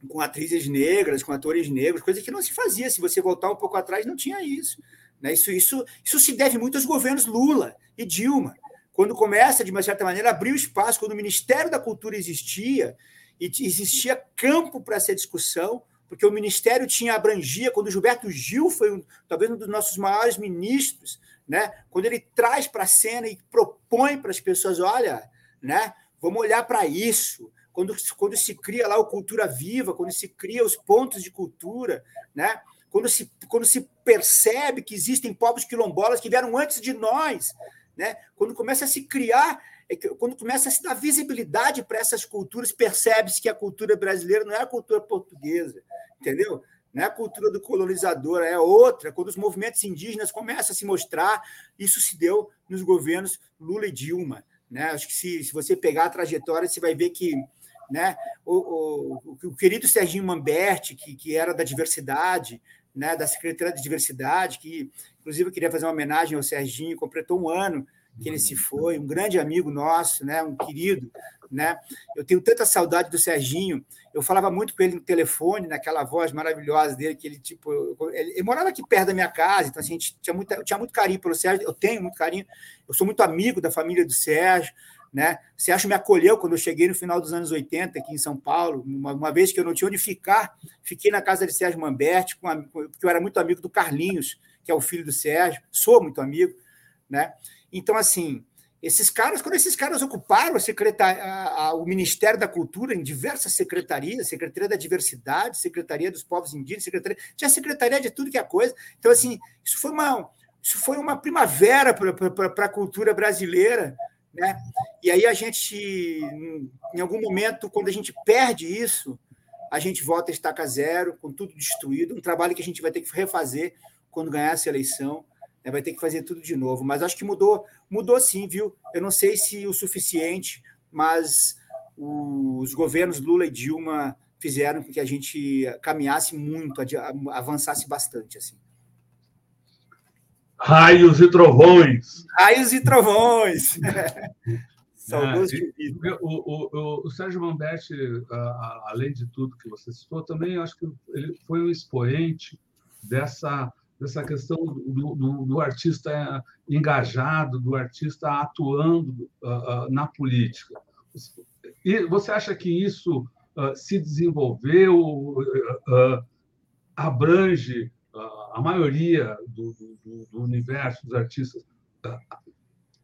com atrizes negras, com atores negros, coisa que não se fazia. Se você voltar um pouco atrás, não tinha isso. Né? Isso, isso, isso se deve muito aos governos Lula e Dilma. Quando começa, de uma certa maneira, abrir o espaço, quando o Ministério da Cultura existia, e existia campo para essa discussão, porque o ministério tinha abrangia, quando Gilberto Gil foi um, talvez um dos nossos maiores ministros, né? quando ele traz para a cena e propõe para as pessoas, olha, né? vamos olhar para isso, quando, quando se cria lá o Cultura Viva, quando se cria os pontos de cultura, né? quando, se, quando se percebe que existem povos quilombolas que vieram antes de nós, né? quando começa a se criar quando começa a se dar visibilidade para essas culturas, percebe-se que a cultura brasileira não é a cultura portuguesa, entendeu? Não é a cultura do colonizador, é outra. Quando os movimentos indígenas começam a se mostrar, isso se deu nos governos Lula e Dilma. Né? Acho que se, se você pegar a trajetória, você vai ver que né, o, o, o querido Serginho Mamberti, que, que era da diversidade, né, da Secretaria de Diversidade, que inclusive eu queria fazer uma homenagem ao Serginho, completou um ano que ele se foi, um grande amigo nosso, né, um querido, né? Eu tenho tanta saudade do Serginho. Eu falava muito com ele no telefone, naquela voz maravilhosa dele, que ele tipo, ele, ele morava aqui perto da minha casa, então assim, a gente tinha muito, tinha muito carinho pelo Sérgio. Eu tenho muito carinho. Eu sou muito amigo da família do Sérgio, né? O Sérgio me acolheu quando eu cheguei no final dos anos 80 aqui em São Paulo, uma, uma vez que eu não tinha onde ficar, fiquei na casa de Sérgio Mamberti, porque eu era muito amigo do Carlinhos, que é o filho do Sérgio, sou muito amigo, né? Então, assim, esses caras, quando esses caras ocuparam a a, a, o Ministério da Cultura em diversas secretarias, Secretaria da Diversidade, Secretaria dos Povos Indígenas, Secretaria, tinha secretaria de tudo que é coisa. Então, assim, isso foi uma, isso foi uma primavera para a cultura brasileira. Né? E aí a gente, em algum momento, quando a gente perde isso, a gente volta a estaca zero, com tudo destruído, um trabalho que a gente vai ter que refazer quando ganhar essa eleição né, vai ter que fazer tudo de novo. Mas acho que mudou, mudou sim, viu? Eu não sei se o suficiente, mas os governos Lula e Dilma fizeram com que a gente caminhasse muito, avançasse bastante assim. Raios e trovões. Raios e trovões. [laughs] Saudoso é, o, o, o, Sérgio Mamberti, além de tudo que você citou, também acho que ele foi um expoente dessa dessa questão do, do, do, artista engajado, do artista atuando uh, uh, na política. E você acha que isso uh, se desenvolveu, abrange a maioria do, do, universo dos artistas,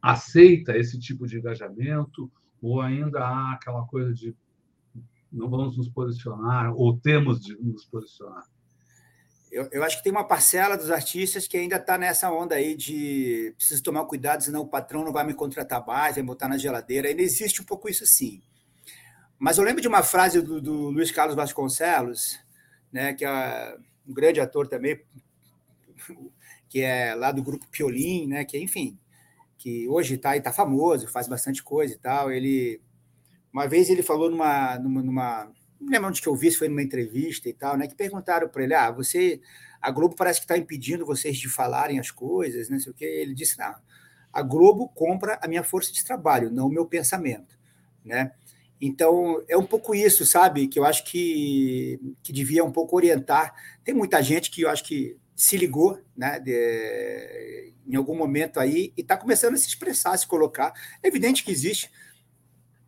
aceita esse tipo de engajamento, ou ainda há aquela coisa de não vamos nos posicionar, ou temos de nos posicionar? Eu, eu, acho que tem uma parcela dos artistas que ainda está nessa onda aí de preciso tomar cuidado, senão o patrão não vai me contratar mais, vai botar na geladeira. Ainda existe um pouco isso sim. Mas eu lembro de uma frase do, do Luiz Carlos Vasconcelos, né, que é um grande ator também, [laughs] que é lá do grupo Piolim, né, que enfim, que hoje está tá famoso, faz bastante coisa e tal. Ele uma vez ele falou numa, numa, numa não lembro onde que eu vi, se foi numa entrevista e tal, né? Que perguntaram para ele: ah, você. A Globo parece que está impedindo vocês de falarem as coisas, não sei o quê. Ele disse: não, a Globo compra a minha força de trabalho, não o meu pensamento, né? Então, é um pouco isso, sabe? Que eu acho que, que devia um pouco orientar. Tem muita gente que eu acho que se ligou, né? De, em algum momento aí, e está começando a se expressar, a se colocar. É evidente que existe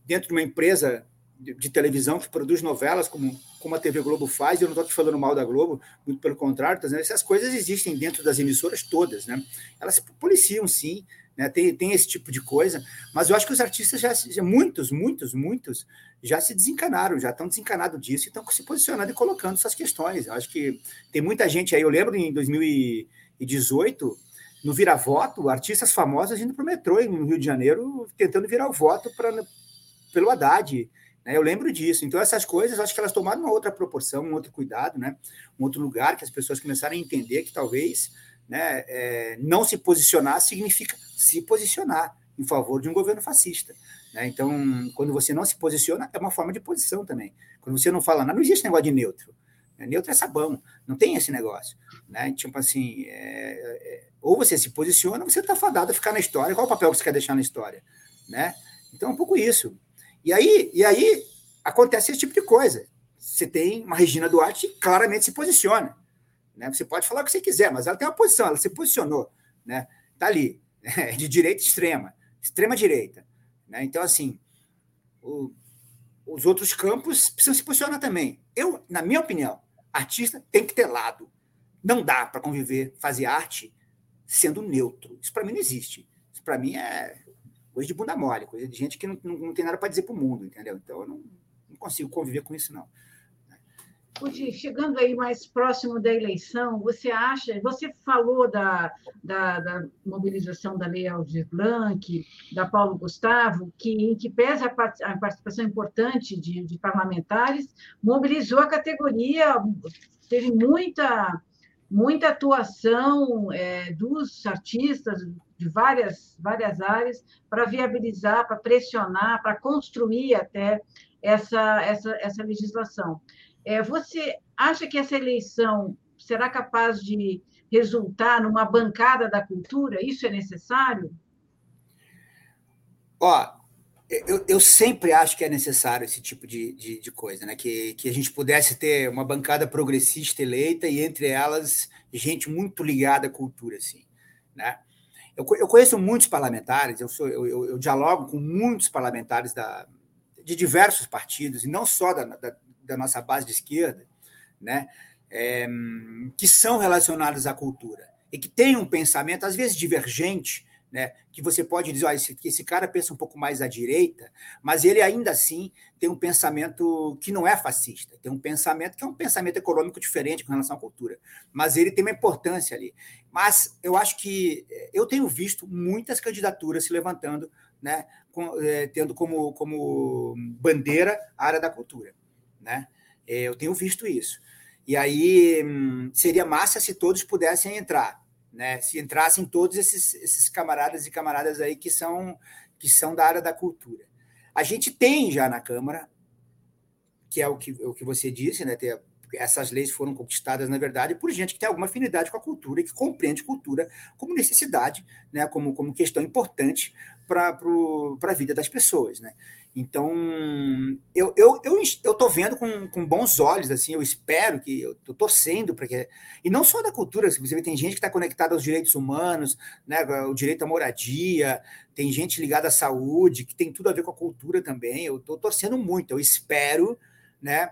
dentro de uma empresa de, televisão que produz novelas, como, como a TV Globo faz, eu não estou aqui falando mal da Globo, muito pelo contrário, tá essas coisas existem dentro das emissoras todas, né? Elas se policiam, sim, né? tem, tem esse tipo de coisa, mas eu acho que os artistas já, já muitos, muitos, muitos, já se desencanaram, já estão desencanados disso e estão se posicionando e colocando suas questões. Eu acho que tem muita gente aí, eu lembro em 2018, no Vira-Voto, artistas famosos indo para o metrô no Rio de Janeiro, tentando virar o voto pra, pelo Haddad, né? Eu lembro disso. Então, essas coisas, acho que elas tomaram uma outra proporção, um outro cuidado, né? um outro lugar, que as pessoas começaram a entender que talvez né, é, não se posicionar significa se posicionar em favor de um governo fascista. Né? Então, quando você não se posiciona, é uma forma de posição também. Quando você não fala nada, não existe negócio de neutro. Né? Neutro é sabão, não tem esse negócio. Né? Tipo assim, é, é, ou você se posiciona, ou você está fadado a ficar na história. Qual o papel que você quer deixar na história? Né? Então, é um pouco isso. E aí, e aí acontece esse tipo de coisa. Você tem uma Regina Duarte que claramente se posiciona. Né? Você pode falar o que você quiser, mas ela tem uma posição, ela se posicionou. Né? Está ali, [laughs] de direita extrema, extrema direita. Né? Então, assim, o, os outros campos precisam se posicionar também. Eu, na minha opinião, artista tem que ter lado. Não dá para conviver, fazer arte sendo neutro. Isso para mim não existe. Isso para mim é coisa de bunda mole, coisa de gente que não, não, não tem nada para dizer para o mundo, entendeu? Então eu não, não, consigo conviver com isso, não. Puti, chegando aí mais próximo da eleição, você acha, você falou da, da, da mobilização da Lei Aldir Blanc, da Paulo Gustavo, que, em que pesa a participação importante de, de parlamentares, mobilizou a categoria, teve muita muita atuação é, dos artistas de várias, várias áreas para viabilizar, para pressionar, para construir até essa, essa, essa legislação. É, você acha que essa eleição será capaz de resultar numa bancada da cultura? Isso é necessário? Ó, eu, eu sempre acho que é necessário esse tipo de, de, de, coisa, né? Que, que a gente pudesse ter uma bancada progressista eleita e entre elas gente muito ligada à cultura, assim, né? Eu, eu conheço muitos parlamentares, eu, sou, eu, eu, dialogo com muitos parlamentares da, de diversos partidos, e não só da, da, da nossa base de esquerda, né? É, que são relacionados à cultura e que têm um pensamento, às vezes, divergente, né, que você pode dizer, ah, esse, esse cara pensa um pouco mais à direita, mas ele ainda assim tem um pensamento que não é fascista, tem um pensamento que é um pensamento econômico diferente com relação à cultura, mas ele tem uma importância ali. Mas eu acho que eh, eu tenho visto muitas candidaturas se levantando, né, com, é, tendo como, como bandeira a área da cultura. Né? É, eu tenho visto isso. E aí hum, seria massa se todos pudessem entrar né? Se entrassem todos esses, esses camaradas e camaradas aí que são que são da área da cultura. A gente tem já na Câmara, que é o que, o que você disse, né? Ter, essas leis foram conquistadas, na verdade, por gente que tem alguma afinidade com a cultura e que compreende cultura como necessidade, né? como, como questão importante para a vida das pessoas. Né? Então, eu eu eu estou vendo com, com bons olhos, assim, eu espero que, eu estou torcendo para que. E não só da cultura, você vê, tem gente que está conectada aos direitos humanos, né, o direito à moradia, tem gente ligada à saúde, que tem tudo a ver com a cultura também. Eu estou torcendo muito, eu espero, né?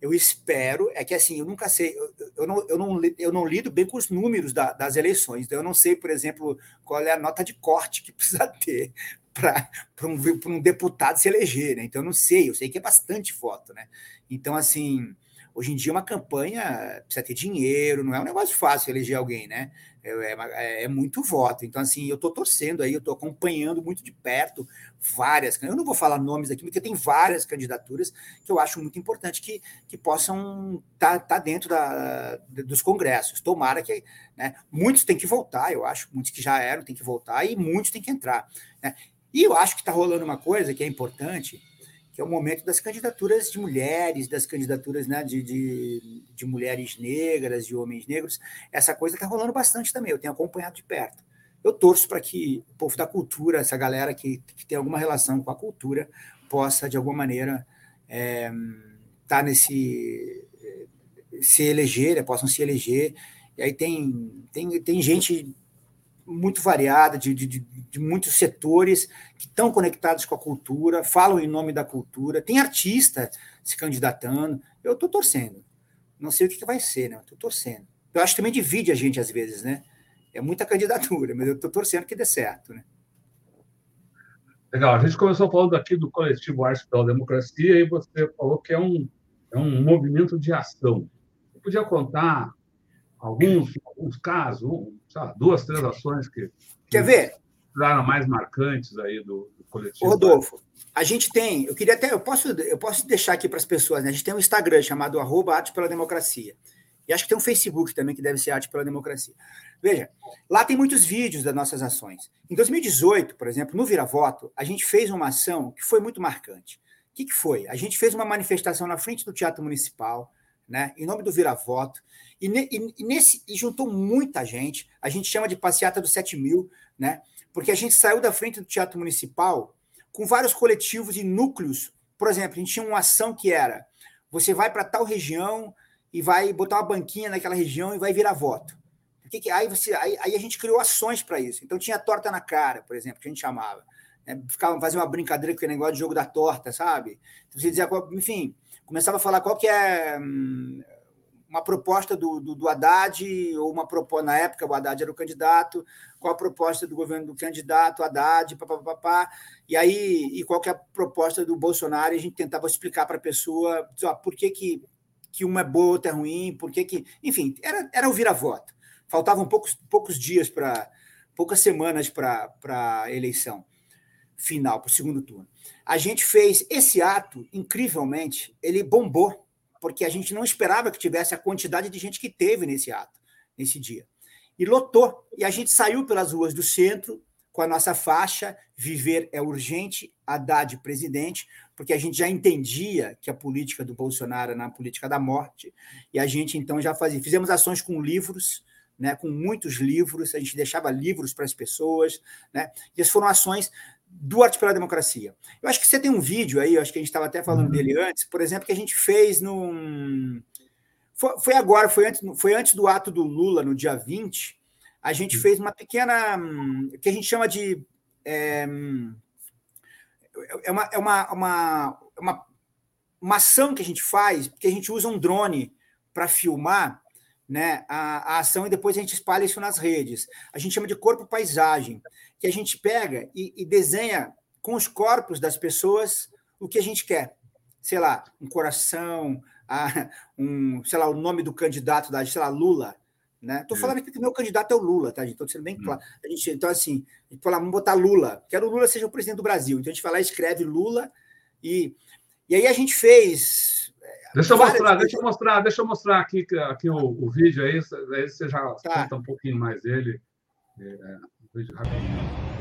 Eu espero, é que assim, eu nunca sei, eu, eu, não, eu, não, eu não lido bem com os números da, das eleições, então eu não sei, por exemplo, qual é a nota de corte que [laughs] precisa ter para um, um deputado se eleger, né? Então, eu não sei, eu sei que é bastante voto, né? Então, assim, Hoje em dia, uma campanha precisa ter dinheiro, não é um negócio fácil eleger alguém, né? É, é, é muito voto. Então, assim, eu estou torcendo aí, eu estou acompanhando muito de perto várias. Eu não vou falar nomes aqui, porque tem várias candidaturas que eu acho muito importante que, que possam estar tá, tá dentro da, dos congressos. Tomara que. Né, muitos têm que voltar, eu acho, muitos que já eram têm que voltar e muitos têm que entrar. Né? E eu acho que está rolando uma coisa que é importante, que é o momento das candidaturas de mulheres, das candidaturas né, de, de, de mulheres negras, de homens negros. Essa coisa está rolando bastante também, eu tenho acompanhado de perto. Eu torço para que o povo da cultura, essa galera que, que tem alguma relação com a cultura, possa, de alguma maneira, é, tá nesse se eleger, né, possam se eleger. E aí tem, tem, tem gente muito variada, de, de, de, muitos setores que estão conectados com a cultura, falam em nome da cultura, tem artista se candidatando. Eu estou torcendo. Não sei o que, que vai ser, né? Estou torcendo. Eu acho que também divide a gente às vezes, né? É muita candidatura, mas eu estou torcendo que dê certo, né? Legal. A gente começou falando aqui do coletivo Arte pela Democracia e você falou que é um, é um movimento de ação. Você podia contar alguns, alguns casos, lá, duas, três ações que, Quer ver? Eram mais marcantes aí do, do coletivo. Rodolfo, a gente tem, eu queria até, eu posso, eu posso deixar aqui para as pessoas, né? A gente tem um Instagram chamado arroba Arte pela Democracia. E acho que tem um Facebook também que deve ser Arte pela Democracia. Veja, lá tem muitos vídeos das nossas ações. Em 2018, por exemplo, no Vira Voto, a gente fez uma ação que foi muito marcante. O que, que foi? A gente fez uma manifestação na frente do Teatro Municipal, né, em nome do Vira Voto, e, ne, e, nesse, e juntou muita gente. A gente chama de passeata dos 7 mil, né? Porque a gente saiu da frente do Teatro Municipal com vários coletivos e núcleos. Por exemplo, a gente tinha uma ação que era: você vai para tal região e vai botar uma banquinha naquela região e vai virar voto. Que que, aí, você, aí, aí a gente criou ações para isso. Então tinha torta na cara, por exemplo, que a gente chamava. Né? Ficava fazendo uma brincadeira com o negócio de jogo da torta, sabe? Então, você dizia, enfim, começava a falar qual que é. Hum, uma proposta do, do, do Haddad, ou uma proposta, na época o Haddad era o candidato, qual a proposta do governo do candidato, Haddad, papapá, e aí, e qual que é a proposta do Bolsonaro, e a gente tentava explicar para a pessoa ó, por que, que, que uma é boa, outra é ruim, por que que... Enfim, era, era o vira-voto. Faltavam poucos, poucos dias para... poucas semanas para a eleição final, para o segundo turno. A gente fez esse ato, incrivelmente, ele bombou porque a gente não esperava que tivesse a quantidade de gente que teve nesse ato, nesse dia. E lotou. E a gente saiu pelas ruas do centro com a nossa faixa Viver é Urgente, Haddad presidente, porque a gente já entendia que a política do Bolsonaro era na política da morte, e a gente então já fazia. Fizemos ações com livros, né, com muitos livros, a gente deixava livros para as pessoas, né, e essas foram ações do Arte pela Democracia. Eu acho que você tem um vídeo aí, acho que a gente estava até falando uhum. dele antes, por exemplo, que a gente fez no. Foi, foi, agora, foi antes, foi antes do ato do Lula, no dia 20, a gente uhum. fez uma pequena. que a gente chama de. É, é, uma, é uma, uma, uma, uma ação que a gente faz, que a gente usa um drone para filmar né, a, a, ação e depois a gente espalha isso nas redes. A gente chama de corpo paisagem que a gente pega e, e desenha com os corpos das pessoas o que a gente quer. Sei lá, um coração, a, um, sei lá, o nome do candidato da, sei lá, Lula. Né? Tô falando aqui que o meu candidato é o Lula, tá, gente? Tô sendo bem hum. claro. A gente, então, assim, a gente fala, vamos botar Lula. Quero o Lula seja o presidente do Brasil. Então a gente vai lá, escreve Lula e, e aí a gente fez. Deixa eu mostrar, deixa eu mostrar, deixa eu mostrar aqui, aqui o, o vídeo aí, aí você já tá. conta um pouquinho mais dele. É, vídeo rapidinho.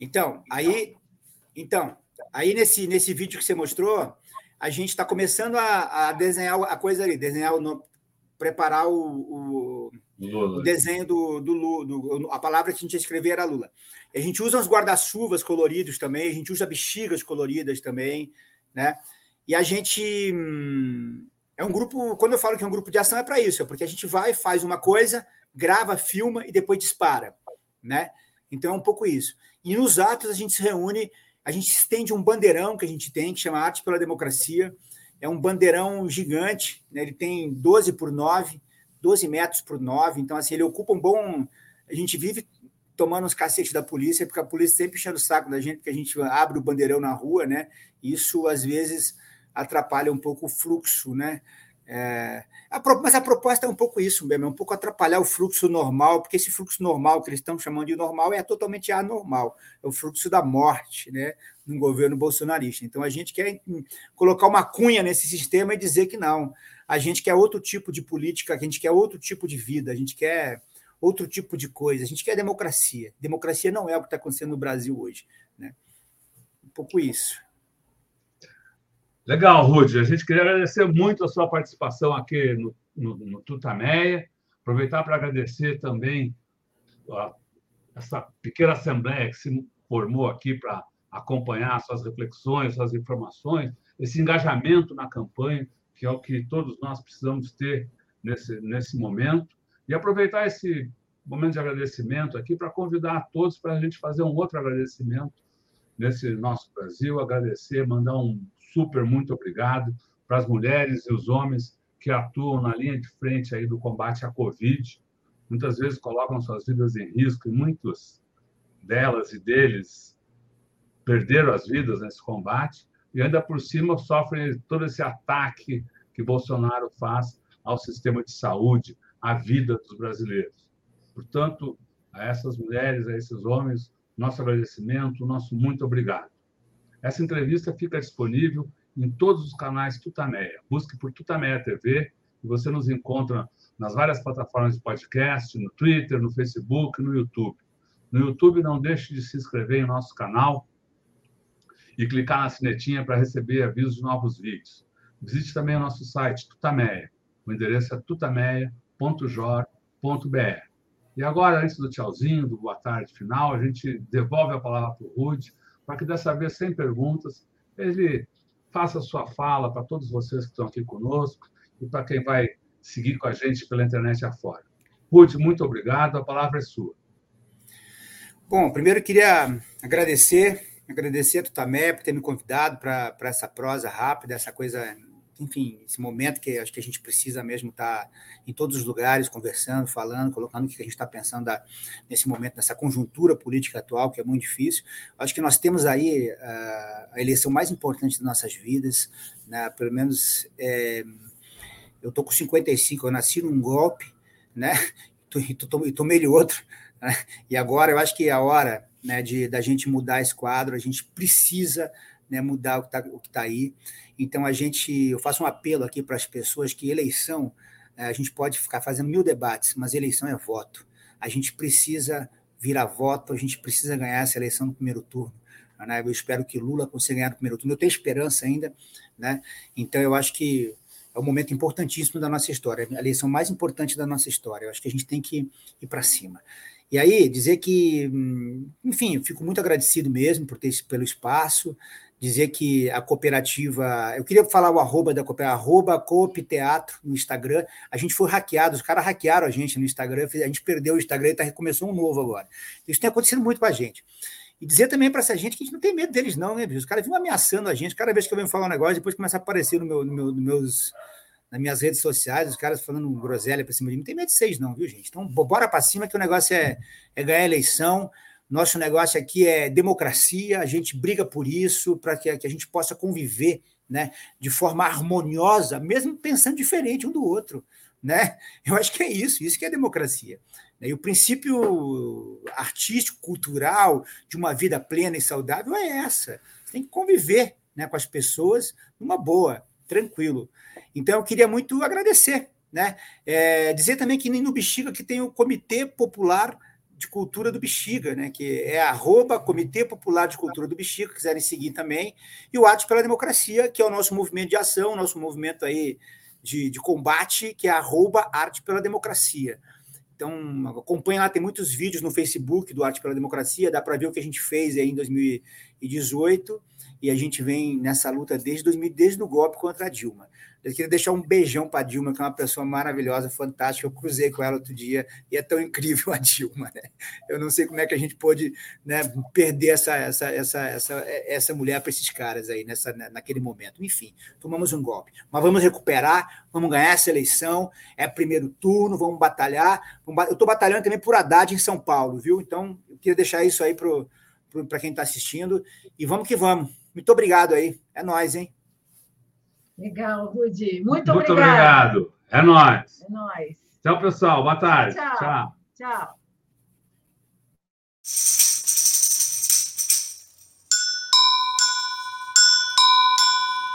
Então, aí, então, aí nesse, nesse vídeo que você mostrou, a gente está começando a, a, desenhar a coisa ali, desenhar o, preparar o, o, o desenho do, do, do, A palavra que a gente ia escrever era Lula. A gente usa os guarda-chuvas coloridos também, a gente usa bexigas coloridas também, né? E a gente. Hum, é um grupo. Quando eu falo que é um grupo de ação, é para isso, é porque a gente vai, faz uma coisa, grava, filma e depois dispara, né? Então é um pouco isso. E nos atos a gente se reúne a gente estende um bandeirão que a gente tem, que chama Arte pela Democracia. É um bandeirão gigante, né? ele tem 12 por 9, 12 metros por 9, então assim, ele ocupa um bom. A gente vive tomando uns cacetes da polícia, porque a polícia sempre enchendo o saco da gente, porque a gente abre o bandeirão na rua, né? Isso às vezes atrapalha um pouco o fluxo, né? É, a, mas a proposta é um pouco isso mesmo, é um pouco atrapalhar o fluxo normal, porque esse fluxo normal que eles estão chamando de normal é totalmente anormal, é o fluxo da morte, né, no governo bolsonarista. Então a gente quer hum, colocar uma cunha nesse sistema e dizer que não, a gente quer outro tipo de política, a gente quer outro tipo de vida, a gente quer outro tipo de coisa, a gente quer democracia. Democracia não é o que está acontecendo no Brasil hoje, né? Um pouco isso. Legal, Rudy. A gente queria agradecer muito a sua participação aqui no, no, no Tutameia. Aproveitar para agradecer também a, essa pequena assembleia que se formou aqui para acompanhar suas reflexões, suas informações, esse engajamento na campanha, que é o que todos nós precisamos ter nesse, nesse momento. E aproveitar esse momento de agradecimento aqui para convidar a todos para a gente fazer um outro agradecimento nesse nosso Brasil, agradecer, mandar um super muito obrigado para as mulheres e os homens que atuam na linha de frente aí do combate à Covid. Muitas vezes colocam suas vidas em risco e muitos delas e deles perderam as vidas nesse combate e ainda por cima sofrem todo esse ataque que Bolsonaro faz ao sistema de saúde, à vida dos brasileiros. Portanto, a essas mulheres, a esses homens, nosso agradecimento, nosso muito obrigado. Essa entrevista fica disponível em todos os canais Tutameia. Busque por Tutameia TV e você nos encontra nas várias plataformas de podcast, no Twitter, no Facebook, no YouTube. No YouTube, não deixe de se inscrever em nosso canal e clicar na sinetinha para receber avisos de novos vídeos. Visite também o nosso site Tutameia. O endereço é tutameia.jor.br. E agora, antes do tchauzinho, do boa tarde final, a gente devolve a palavra para o Rude para que dessa vez, sem perguntas, ele faça sua fala para todos vocês que estão aqui conosco e para quem vai seguir com a gente pela internet afora. Ruth, muito obrigado, a palavra é sua. Bom, primeiro eu queria agradecer, agradecer a Tutamé por ter me convidado para essa prosa rápida, essa coisa enfim, esse momento que acho que a gente precisa mesmo estar em todos os lugares, conversando, falando, colocando o que a gente está pensando da, nesse momento, nessa conjuntura política atual, que é muito difícil. Acho que nós temos aí a, ah, a eleição mais importante das nossas vidas, né? pelo menos é, eu estou com 55, eu nasci num golpe, né? [laughs] e tomei outro, né? e agora eu acho que é a hora né, de da gente mudar esse quadro, a gente precisa né, mudar o que está tá aí. Então, a gente, eu faço um apelo aqui para as pessoas que eleição, eh, a gente pode ficar fazendo mil debates, mas eleição é voto. A gente precisa virar voto, a gente precisa ganhar essa eleição no primeiro turno. Né? Eu espero que Lula consiga ganhar no primeiro turno. Eu tenho esperança ainda, né? Então, eu acho que é um momento importantíssimo da nossa história, a eleição mais importante da nossa história. Eu acho que a gente tem que ir para cima. E aí, dizer que, hum, enfim, fico muito agradecido mesmo por ter, pelo espaço, dizer que a cooperativa. Eu queria falar o arroba da cooperativa, arroba Coop Teatro no Instagram. A gente foi hackeado, os caras hackearam a gente no Instagram, a gente perdeu o Instagram e tá, recomeçou um novo agora. Isso tem acontecido muito com a gente. E dizer também para essa gente que a gente não tem medo deles, não, né, bicho? Os caras vêm ameaçando a gente. Cada vez que eu venho falar um negócio, depois começa a aparecer no meu, no meu, no meus, nas minhas redes sociais, os caras falando groselha para cima de mim. Não tem medo de vocês, não, viu, gente? Então, bora para cima que o negócio é, é ganhar eleição. Nosso negócio aqui é democracia, a gente briga por isso, para que, que, a gente possa conviver né, de forma harmoniosa, mesmo pensando diferente um do outro. Né? Eu acho que é isso, isso que é democracia. E o princípio artístico, cultural, de uma vida plena e saudável é essa. Você tem que conviver né, com as pessoas numa boa, tranquilo. Então, eu queria muito agradecer. Né? É, dizer também que no Bexiga que tem o Comitê Popular de Cultura do Bexiga, né, que é arroba Comitê Popular de Cultura do Bexiga, quiserem seguir também, e o Atos pela Democracia, que é o nosso movimento de ação, nosso movimento aí de, de combate, que é arroba Arte pela Democracia. Então, acompanha lá, tem muitos vídeos no Facebook do Arte pela Democracia, dá para ver o que a gente fez aí em 2018, e a gente vem nessa luta desde 2000, desde o golpe contra a Dilma. Eu queria deixar um beijão para a Dilma, que é uma pessoa maravilhosa, fantástica. Eu cruzei com ela outro dia e é tão incrível a Dilma. Né? Eu não sei como é que a gente pôde né, perder essa, essa, essa, essa, essa mulher para esses caras aí nessa, naquele momento. Enfim, tomamos um golpe. Mas vamos recuperar, vamos ganhar essa eleição. É primeiro turno, vamos batalhar. Eu estou batalhando também por Haddad em São Paulo, viu? Então, eu queria deixar isso aí para quem está assistindo. E vamos que vamos. Muito obrigado aí. É nós, hein? Legal, Rudi. Muito, Muito obrigado. obrigado. É nóis. É nóis. Tchau, pessoal. Boa tarde. Tchau. Tchau. Tchau.